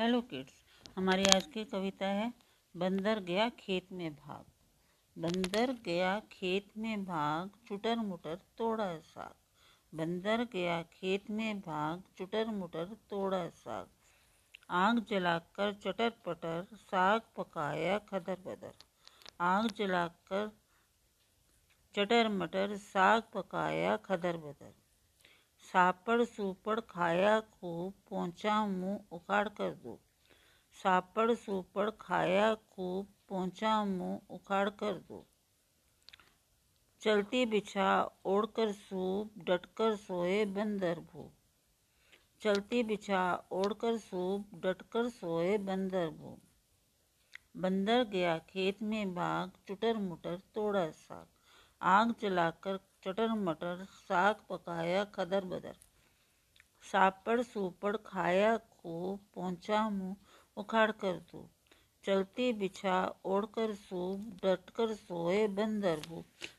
Hello kids, हमारी आज की कविता है, बंदर गया खेत में भाग। बंदर गया खेत में भाग चुटर मुटर तोड़ा साग। बंदर गया खेत में भाग चुटर मुटर तोड़ा साग। आग जलाकर चटर पटर साग पकाया खदर बदर आग जलाकर चटर मटर साग पकाया खदर बदर सापड़ सुपड़ खाया खूब पहुँचा मुँह उखाड़ कर दो। सापड़ सुपड़ खाया खूब पहुँचा मुँह उखाड़ कर दो। चलती बिछा, ओढ़कर सूप, डटकर सोए, बंदर भूप चलती बिछा, ओढ़कर सूप, डटकर सोए, बंदर भूप बंदर गया, खेत में भाग चुटर मुटर, तोड़ा साग। आग जलाकर चटर मटर साग पकाया खदर बदर सापड़ सुपड़ खाया खूब पहुँचा मुँह उखाड़ कर दो। चलती बिछा ओढ़ कर सूप डटकर सोए बंदर भूख